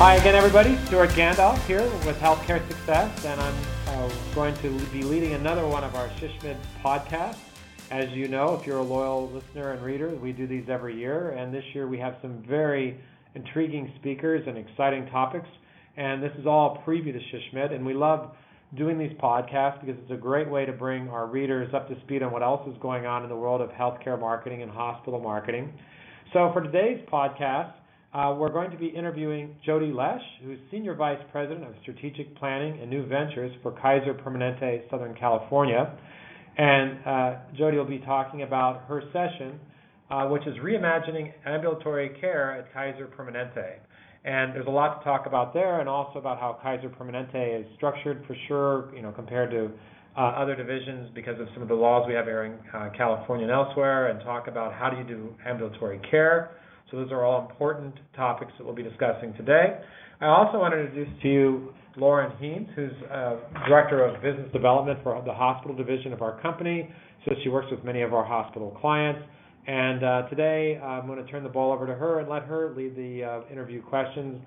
Hi again, everybody. Stewart Gandolf here with Healthcare Success, and I'm uh, going to be leading another one of our SHSMD podcasts. As you know, if you're a loyal listener and reader, we do these every year, and this year we have some very intriguing speakers and exciting topics. And this is all preview to SHSMD, and we love doing these podcasts because it's a great way to bring our readers up to speed on what else is going on in the world of healthcare marketing and hospital marketing. So for today's podcast, uh, we're going to be interviewing Jody Lesh, who's Senior Vice President of Strategic Planning and New Ventures for Kaiser Permanente Southern California. And uh, Jody will be talking about her session, uh, which is reimagining ambulatory care at Kaiser Permanente. And there's a lot to talk about there, and also about how Kaiser Permanente is structured for sure, you know, compared to uh, other divisions because of some of the laws we have here in uh, California and elsewhere, and talk about how do you do ambulatory care so those are all important topics that we'll be discussing today. I also want to introduce to you Lauren Heens, who's uh, Director of Business Development for the hospital division of our company. So she works with many of our hospital clients. And uh, today I'm going to turn the ball over to her and let her lead the uh, interview questions.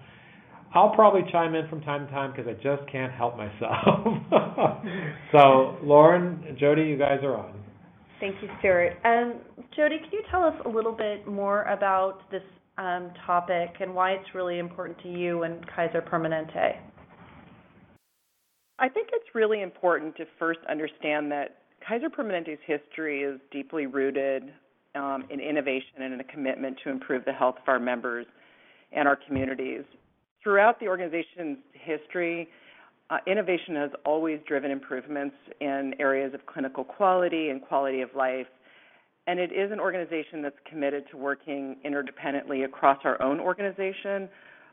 I'll probably chime in from time to time because I just can't help myself. so, Lauren, Jody, you guys are on. Thank you, Stewart. Um, Jody, can you tell us a little bit more about this um, topic and why it's really important to you and Kaiser Permanente? I think it's really important to first understand that Kaiser Permanente's history is deeply rooted um, in innovation and in a commitment to improve the health of our members and our communities. Throughout the organization's history, uh, innovation has always driven improvements in areas of clinical quality and quality of life. And it is an organization that's committed to working interdependently across our own organization,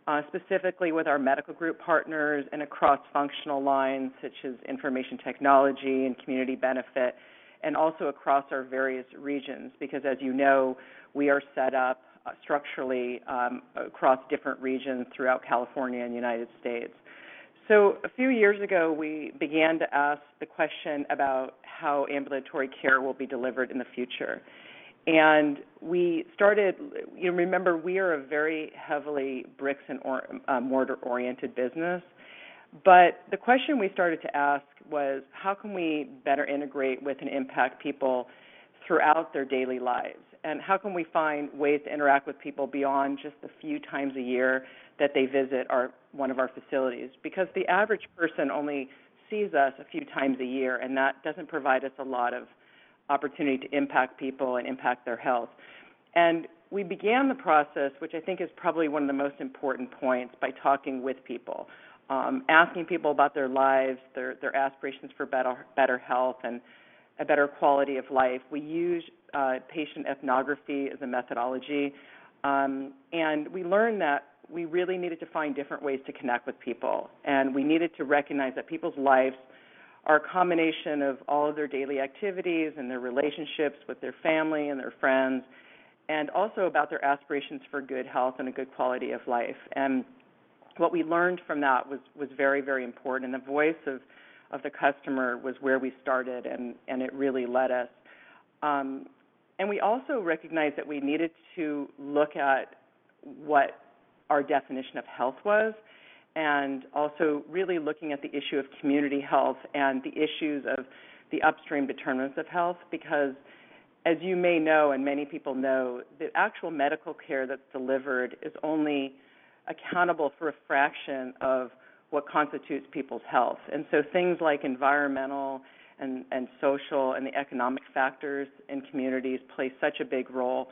uh, specifically with our medical group partners and across functional lines such as information technology and community benefit, and also across our various regions. Because as you know, we are set up uh, structurally um, across different regions throughout California and the United States. So, a few years ago, we began to ask the question about how ambulatory care will be delivered in the future. And we started, you know, remember, we are a very heavily bricks and or, uh, mortar oriented business. But the question we started to ask was how can we better integrate with and impact people throughout their daily lives? And how can we find ways to interact with people beyond just the few times a year that they visit our one of our facilities? Because the average person only sees us a few times a year, and that doesn't provide us a lot of opportunity to impact people and impact their health. And we began the process, which I think is probably one of the most important points, by talking with people, um, asking people about their lives, their their aspirations for better better health, and a better quality of life. We use uh, patient ethnography as a methodology, um, and we learned that we really needed to find different ways to connect with people, and we needed to recognize that people's lives are a combination of all of their daily activities and their relationships with their family and their friends, and also about their aspirations for good health and a good quality of life. And what we learned from that was was very very important. And the voice of of the customer was where we started, and, and it really led us. Um, and we also recognized that we needed to look at what our definition of health was, and also really looking at the issue of community health and the issues of the upstream determinants of health, because as you may know, and many people know, the actual medical care that's delivered is only accountable for a fraction of what constitutes people's health. And so things like environmental and, and social and the economic factors in communities play such a big role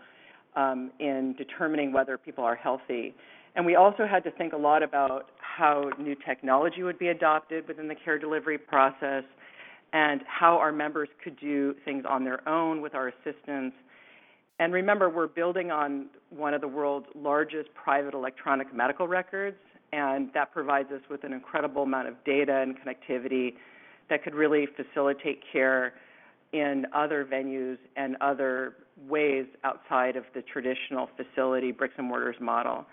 um, in determining whether people are healthy. And we also had to think a lot about how new technology would be adopted within the care delivery process and how our members could do things on their own with our assistance. And remember, we're building on one of the world's largest private electronic medical records and that provides us with an incredible amount of data and connectivity that could really facilitate care in other venues and other ways outside of the traditional facility bricks and mortars model.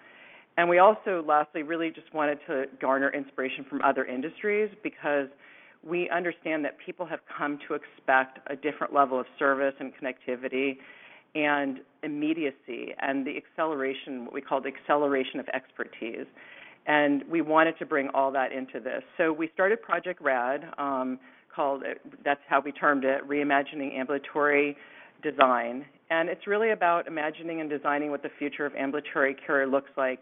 And we also, lastly, really just wanted to garner inspiration from other industries because we understand that people have come to expect a different level of service and connectivity and immediacy and the acceleration, what we call the acceleration of expertise. And we wanted to bring all that into this. So we started Project RAD, um, called, that's how we termed it, Reimagining Ambulatory Design. And it's really about imagining and designing what the future of ambulatory care looks like,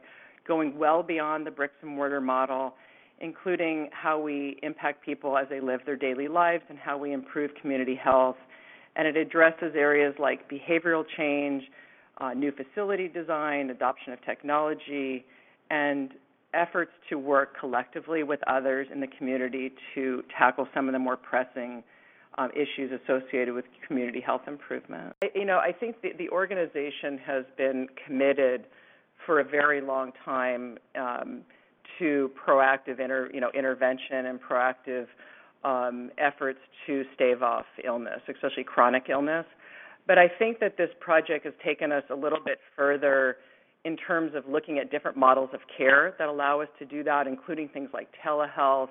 going well beyond the bricks and mortar model, including how we impact people as they live their daily lives and how we improve community health. And it addresses areas like behavioral change, uh, new facility design, adoption of technology, and efforts to work collectively with others in the community to tackle some of the more pressing um, issues associated with community health improvement. You know, I think the, the organization has been committed for a very long time um, to proactive inter, you know, intervention and proactive um, efforts to stave off illness, especially chronic illness. But I think that this project has taken us a little bit further in terms of looking at different models of care that allow us to do that, including things like telehealth,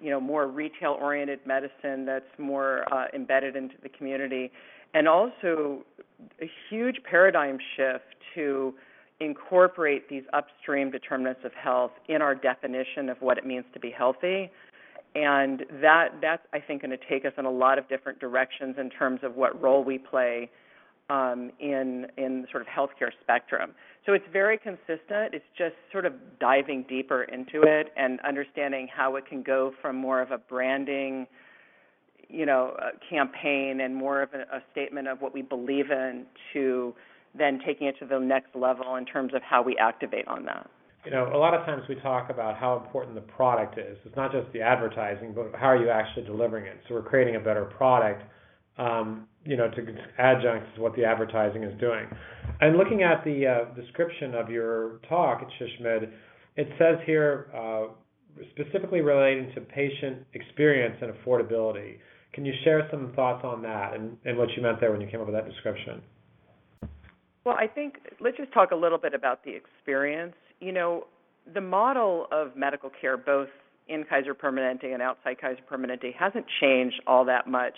you know, more retail-oriented medicine that's more uh, embedded into the community, and also a huge paradigm shift to incorporate these upstream determinants of health in our definition of what it means to be healthy. And that that's I think going to take us in a lot of different directions in terms of what role we play um, in in sort of healthcare spectrum. So it's very consistent. It's just sort of diving deeper into it and understanding how it can go from more of a branding, you know, uh, campaign and more of a, a statement of what we believe in to then taking it to the next level in terms of how we activate on that. You know, a lot of times we talk about how important the product is. It's not just the advertising, but how are you actually delivering it? So we're creating a better product um, you know, to adjuncts to what the advertising is doing. And looking at the uh, description of your talk at SHSMD, it says here uh, specifically relating to patient experience and affordability. Can you share some thoughts on that and, and what you meant there when you came up with that description? Well, I think let's just talk a little bit about the experience. You know, the model of medical care, both in Kaiser Permanente and outside Kaiser Permanente, hasn't changed all that much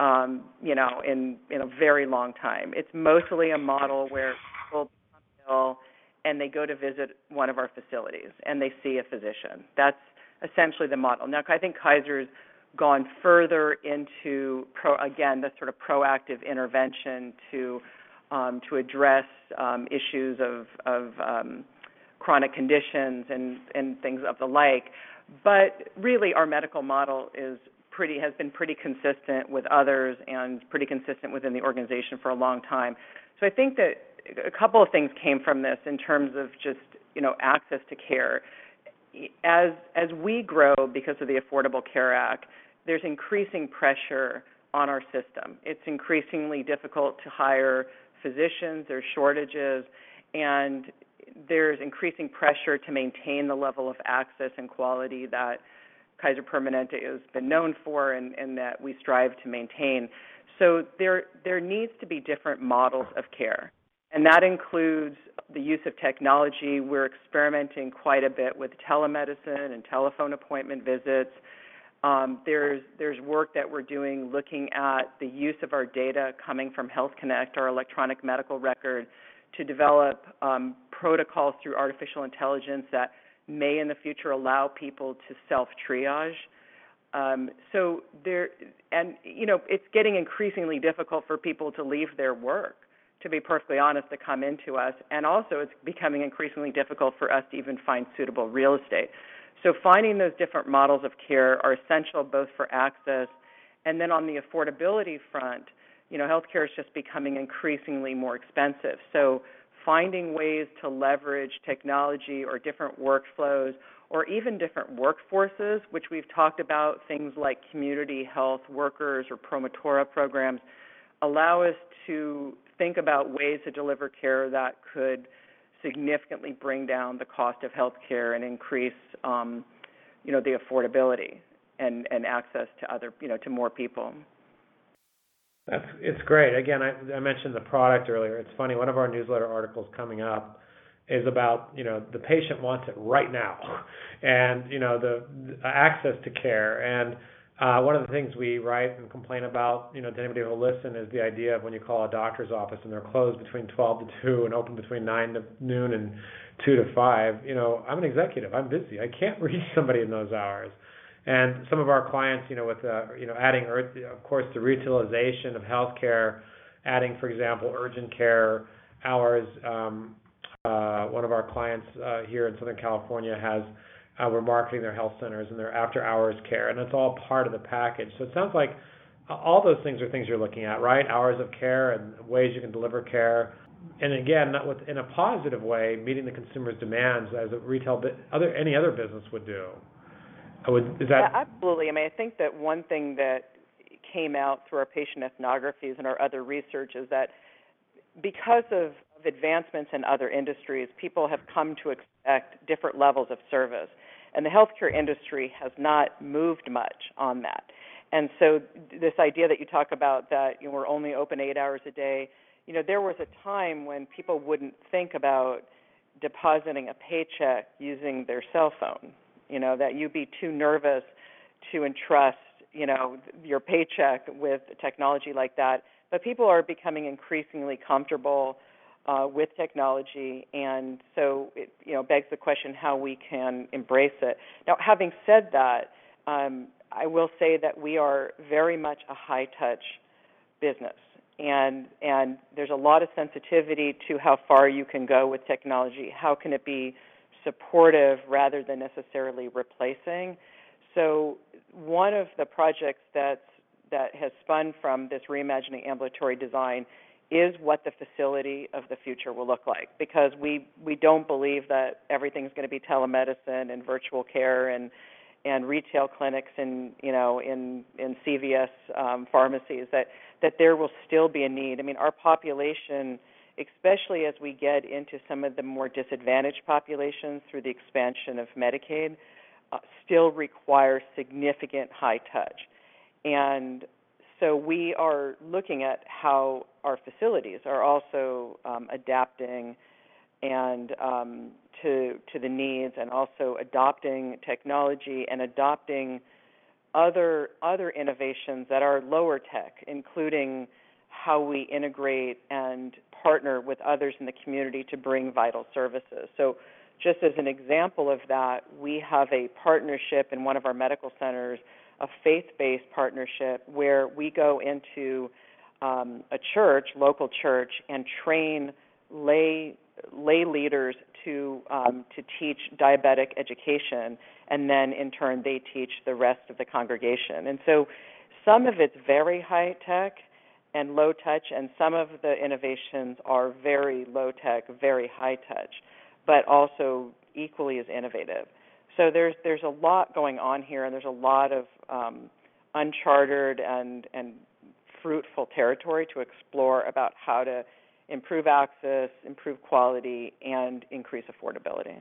um, you know, in in a very long time. It's mostly a model where people become ill and they go to visit one of our facilities and they see a physician. That's essentially the model. Now, I think Kaiser's gone further into pro, again the sort of proactive intervention to um, to address um, issues of of um, chronic conditions and and things of the like. But really, our medical model is pretty has been pretty consistent with others and pretty consistent within the organization for a long time. So I think that a couple of things came from this in terms of just you know access to care. As as we grow because of the Affordable Care Act, there's increasing pressure on our system. It's increasingly difficult to hire physicians. There's shortages, and there's increasing pressure to maintain the level of access and quality that Kaiser Permanente has been known for and, and that we strive to maintain. So there there needs to be different models of care. And that includes the use of technology. We're experimenting quite a bit with telemedicine and telephone appointment visits. Um, there's there's work that we're doing looking at the use of our data coming from Health Connect, our electronic medical record, to develop um, protocols through artificial intelligence that may in the future allow people to self triage. Um, so there, and you know, it's getting increasingly difficult for people to leave their work. To be perfectly honest, to come into us, and also it's becoming increasingly difficult for us to even find suitable real estate. So finding those different models of care are essential both for access and then on the affordability front. You know, healthcare is just becoming increasingly more expensive. So finding ways to leverage technology or different workflows or even different workforces, which we've talked about, things like community health workers or promotora programs, allow us to think about ways to deliver care that could significantly bring down the cost of health care and increase um, you know the affordability and, and access to other you know to more people. That's it's great. Again, I, I mentioned the product earlier. It's funny. One of our newsletter articles coming up is about you know the patient wants it right now, and you know the, the access to care. And uh, one of the things we write and complain about, you know, to anybody who will listen, is the idea of when you call a doctor's office and they're closed between 12 to 2 and open between 9 to noon and two to five, you know, I'm an executive. I'm busy. I can't reach somebody in those hours. And some of our clients, you know, with uh, you know adding, of course, the retailization of healthcare, adding, for example, urgent care hours. Um, uh, one of our clients uh, here in Southern California has uh, we're marketing their health centers and their after hours care, and it's all part of the package. So it sounds like all those things are things you're looking at, right? Hours of care and ways you can deliver care. And again, not with, in a positive way, meeting the consumer's demands as a retail, other any other business would do. Would, is that? Yeah, absolutely. I mean, I think that one thing that came out through our patient ethnographies and our other research is that because of, of advancements in other industries, people have come to expect different levels of service. And the healthcare industry has not moved much on that. And so this idea that you talk about that you know, we're only open eight hours a day, you know, there was a time when people wouldn't think about depositing a paycheck using their cell phone. You know, that you'd be too nervous to entrust, you know, your paycheck with technology like that. But people are becoming increasingly comfortable uh, with technology, and so it, you know, begs the question how we can embrace it. Now, having said that, um, I will say that we are very much a high touch business. And and there's a lot of sensitivity to how far you can go with technology. How can it be supportive rather than necessarily replacing? So one of the projects that's that has spun from this reimagining ambulatory design is what the facility of the future will look like because we we don't believe that everything's going to be telemedicine and virtual care and and retail clinics and you know in in CVS um, pharmacies that that there will still be a need. I mean, our population, especially as we get into some of the more disadvantaged populations through the expansion of Medicaid, uh, still require significant high touch, and so we are looking at how our facilities are also um, adapting and um, to to the needs, and also adopting technology and adopting other other innovations that are lower tech, including how we integrate and partner with others in the community to bring vital services. So, just as an example of that, we have a partnership in one of our medical centers, a faith-based partnership where we go into um, a church, local church, and train lay lay leaders to um, to teach diabetic education, and then in turn they teach the rest of the congregation. And so, some of it's very high tech and low touch, and some of the innovations are very low tech, very high touch, but also equally as innovative. So there's there's a lot going on here, and there's a lot of um, uncharted and and fruitful territory to explore about how to improve access, improve quality, and increase affordability.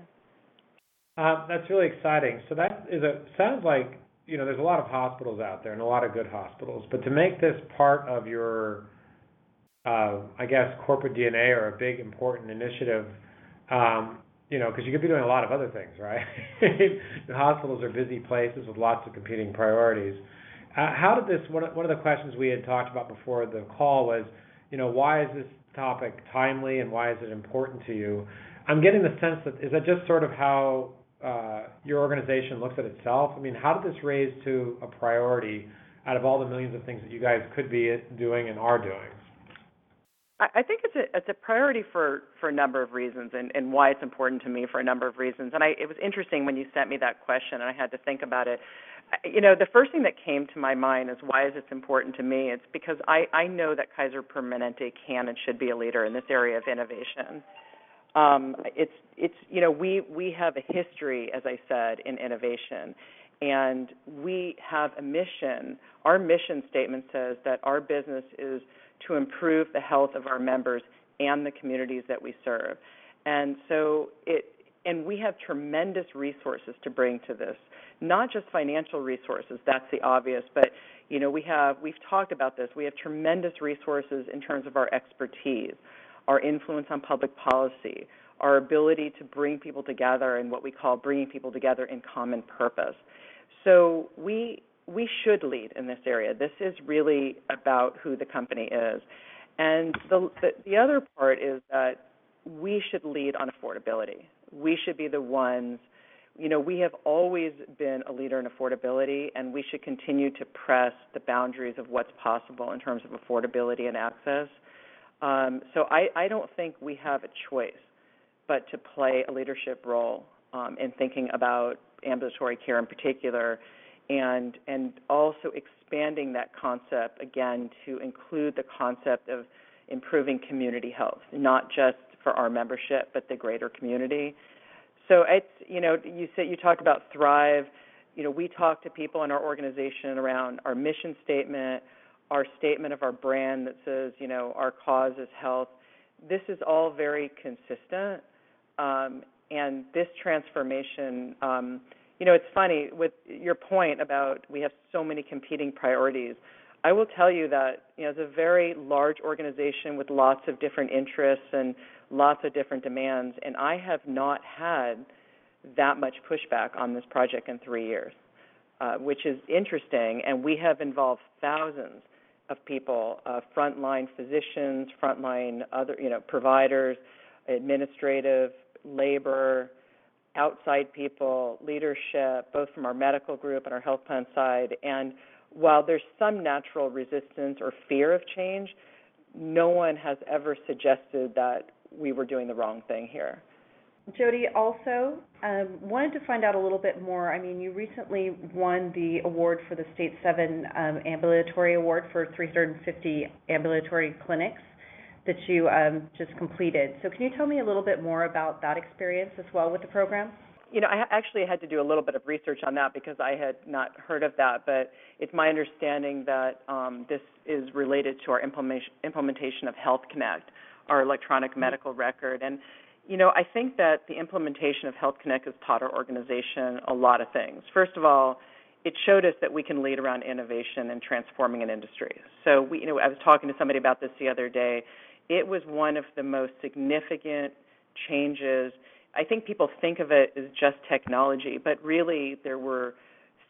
Uh, that's really exciting. So that is a sounds like you know there's a lot of hospitals out there and a lot of good hospitals, but to make this part of your uh, I guess corporate DNA or a big important initiative, um, you know, because you could be doing a lot of other things, right? the hospitals are busy places with lots of competing priorities. Uh, how did this? One one of the questions we had talked about before the call was, you know, why is this topic timely and why is it important to you? I'm getting the sense that is that just sort of how Uh, your organization looks at itself. I mean, how did this raise to a priority out of all the millions of things that you guys could be doing and are doing? I think it's a it's a priority for for a number of reasons, and and why it's important to me for a number of reasons. And I it was interesting when you sent me that question, and I had to think about it you know, the first thing that came to my mind is why is this important to me? It's because I, I know that Kaiser Permanente can and should be a leader in this area of innovation. Um, it's it's you know we we have a history, as I said, in innovation, and we have a mission. Our mission statement says that our business is to improve the health of our members and the communities that we serve, and so it and we have tremendous resources to bring to this not just financial resources, that's the obvious, but you know, we have we've talked about this. We have tremendous resources in terms of our expertise, our influence on public policy, our ability to bring people together and what we call bringing people together in common purpose. So we we should lead in this area. This is really about who the company is. And the, the, the other part is that we should lead on affordability we should be the ones. You know, we have always been a leader in affordability, and we should continue to press the boundaries of what's possible in terms of affordability and access. Um, so I, I don't think we have a choice but to play a leadership role um, in thinking about ambulatory care in particular, and and also expanding that concept again to include the concept of improving community health, not just for our membership but the greater community. So it's you know you said you talked about Thrive. You know we talk to people in our organization around our mission statement, our statement of our brand that says you know our cause is health. This is all very consistent, um, and this transformation. Um, you know, it's funny with your point about we have so many competing priorities. I will tell you that you know, as a very large organization with lots of different interests and lots of different demands, and I have not had that much pushback on this project in three years, uh, which is interesting. And we have involved thousands of people, uh, frontline physicians, frontline other, you know, providers, administrative, labor, outside people, leadership, both from our medical group and our health plan side. And while there's some natural resistance or fear of change, no one has ever suggested that we were doing the wrong thing here. Jody, also um, wanted to find out a little bit more. I mean, you recently won the award for the Stage 7 um, Ambulatory Award for 350 ambulatory clinics that you um, just completed. So, can you tell me a little bit more about that experience as well with the program? You know, I actually had to do a little bit of research on that because I had not heard of that, but it's my understanding that um, this is related to our implementation of Health Connect, our electronic medical record. And, you know, I think that the implementation of Health Connect has taught our organization a lot of things. First of all, it showed us that we can lead around innovation and transforming an industry. So we, you know, I was talking to somebody about this the other day. It was one of the most significant changes. I think people think of it as just technology, but really there were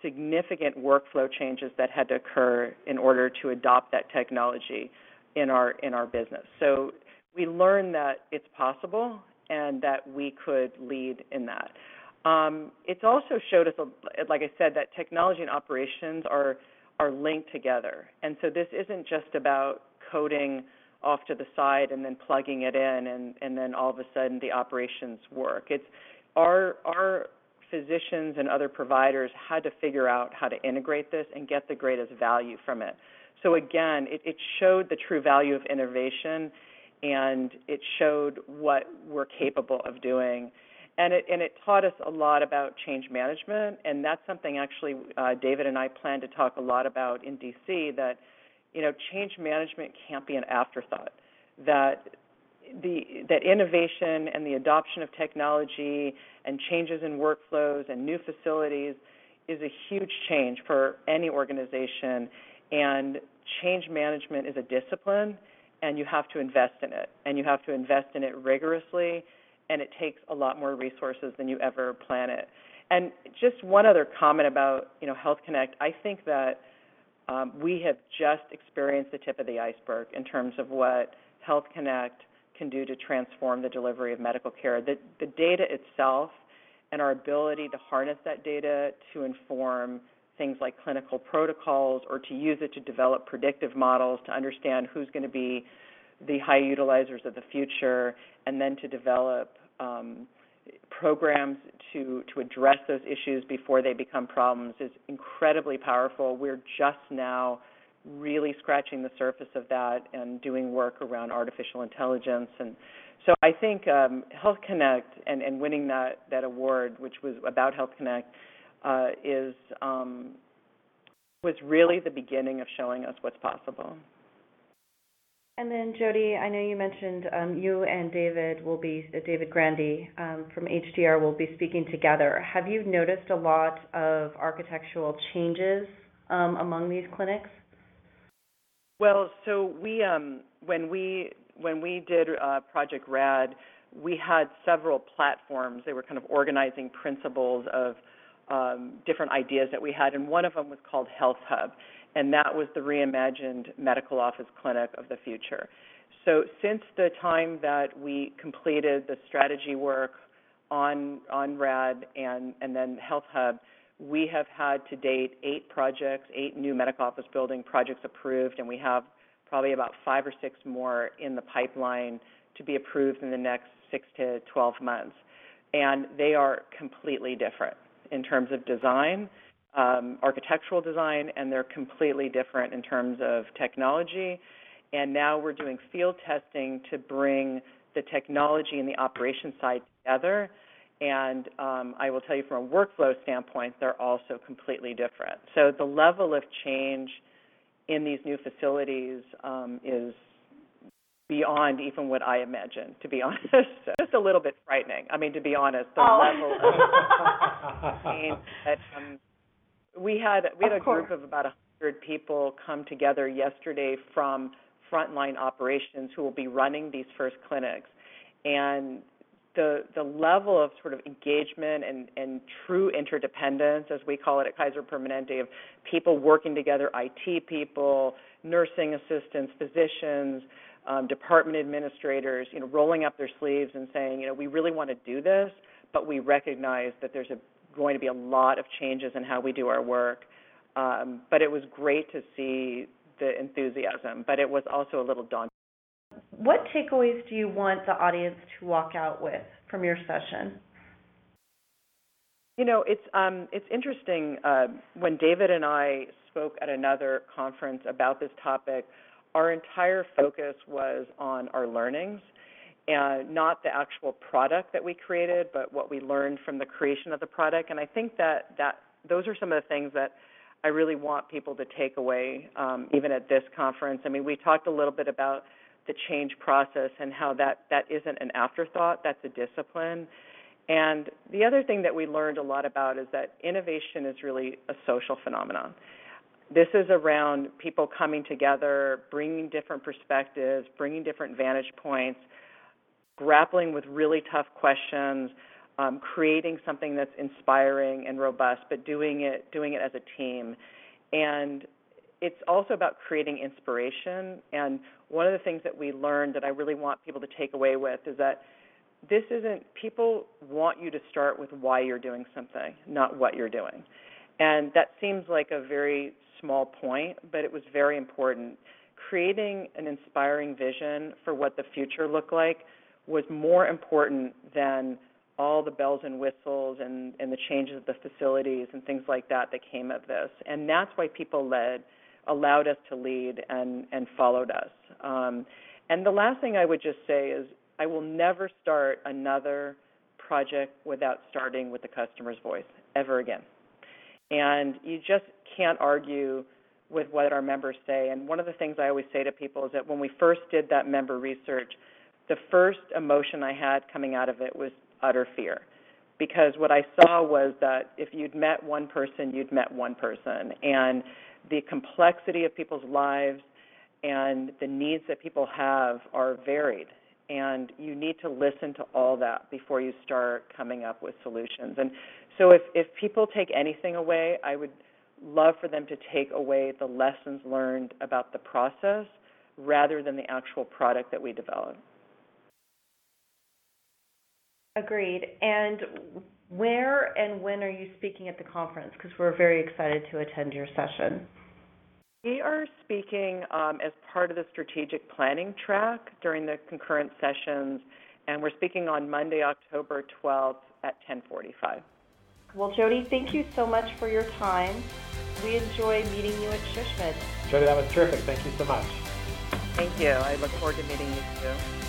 significant workflow changes that had to occur in order to adopt that technology in our in our business. So we learned that it's possible and that we could lead in that. Um, it's also showed us, like I said, that technology and operations are are linked together, and so this isn't just about coding off to the side and then plugging it in, and and then all of a sudden the operations work. It's our our physicians and other providers had to figure out how to integrate this and get the greatest value from it. So again, it, it showed the true value of innovation and it showed what we're capable of doing. And it, and it taught us a lot about change management, and that's something actually uh, David and I plan to talk a lot about in DC. That you know, change management can't be an afterthought. That the that innovation and the adoption of technology and changes in workflows and new facilities is a huge change for any organization and change management is a discipline and you have to invest in it and you have to invest in it rigorously and it takes a lot more resources than you ever plan it. And just one other comment about you know health connect. I think that um, we have just experienced the tip of the iceberg in terms of what health connect can do to transform the delivery of medical care. The, the data itself and our ability to harness that data to inform things like clinical protocols or to use it to develop predictive models to understand who's going to be the high utilizers of the future, and then to develop um, programs to to address those issues before they become problems is incredibly powerful. We're just now really scratching the surface of that and doing work around artificial intelligence and so I think um, Health Connect and, and winning that, that award, which was about Health Connect, uh, is um, was really the beginning of showing us what's possible. And then Jody, I know you mentioned um, you and David will be uh, David Grandy um, from HDR will be speaking together. Have you noticed a lot of architectural changes um, among these clinics? Well, so we um, when we when we did uh, Project RAD, we had several platforms. They were kind of organizing principles of um, different ideas that we had, and one of them was called Health Hub, and that was the reimagined medical office clinic of the future. So, since the time that we completed the strategy work on on RAD and and then Health Hub, we have had to date eight projects, eight new medical office building projects approved, and we have probably about five or six more in the pipeline to be approved in the next six to 12 months. And they are completely different in terms of design, um, architectural design, and they're completely different in terms of technology. And now we're doing field testing to bring the technology and the operation side together. And um, I will tell you from a workflow standpoint, they're also completely different. So the level of change in these new facilities um, is beyond even what I imagined, to be honest. Just a little bit frightening. I mean, to be honest, the oh. level of change that um, we had we had of a course. group of about a 100 people come together yesterday from frontline operations who will be running these first clinics. And the the level of sort of engagement and, and true interdependence, as we call it at Kaiser Permanente, of people working together, IT people, nursing assistants, physicians, um, department administrators, you know, rolling up their sleeves and saying, you know, we really want to do this, but we recognize that there's a, going to be a lot of changes in how we do our work. Um, but it was great to see the enthusiasm, but it was also a little daunting. What takeaways do you want the audience to walk out with from your session? You know, it's um, it's interesting. Uh, when David and I spoke at another conference about this topic, our entire focus was on our learnings and not the actual product that we created, but what we learned from the creation of the product. And I think that that those are some of the things that I really want people to take away, um, even at this conference. I mean, we talked a little bit about the change process and how that that isn't an afterthought, that's a discipline. And the other thing that we learned a lot about is that innovation is really a social phenomenon. This is around people coming together, bringing different perspectives, bringing different vantage points, grappling with really tough questions, um, creating something that's inspiring and robust, but doing it doing it as a team. And it's also about creating inspiration. And one of the things that we learned that I really want people to take away with is that this isn't people want you to start with why you're doing something, not what you're doing. And that seems like a very small point, but it was very important. Creating an inspiring vision for what the future looked like was more important than all the bells and whistles and, and the changes of the facilities and things like that that came of this. And that's why people led, allowed us to lead and, and followed us. Um, and the last thing I would just say is I will never start another project without starting with the customer's voice ever again. And you just can't argue with what our members say. And one of the things I always say to people is that when we first did that member research, the first emotion I had coming out of it was utter fear. Because what I saw was that if you'd met one person, you'd met one person. And the complexity of people's lives and the needs that people have are varied. And you need to listen to all that before you start coming up with solutions. And so if, if people take anything away, I would love for them to take away the lessons learned about the process rather than the actual product that we develop. Agreed. And where and when are you speaking at the conference? Because we're very excited to attend your session. We are speaking um, as part of the strategic planning track during the concurrent sessions, and we're speaking on Monday, October 12th at 1045. Well, Jody, thank you so much for your time. We enjoy meeting you at SHSMD. Jody, that was terrific. Thank you so much. Thank you. I look forward to meeting you too.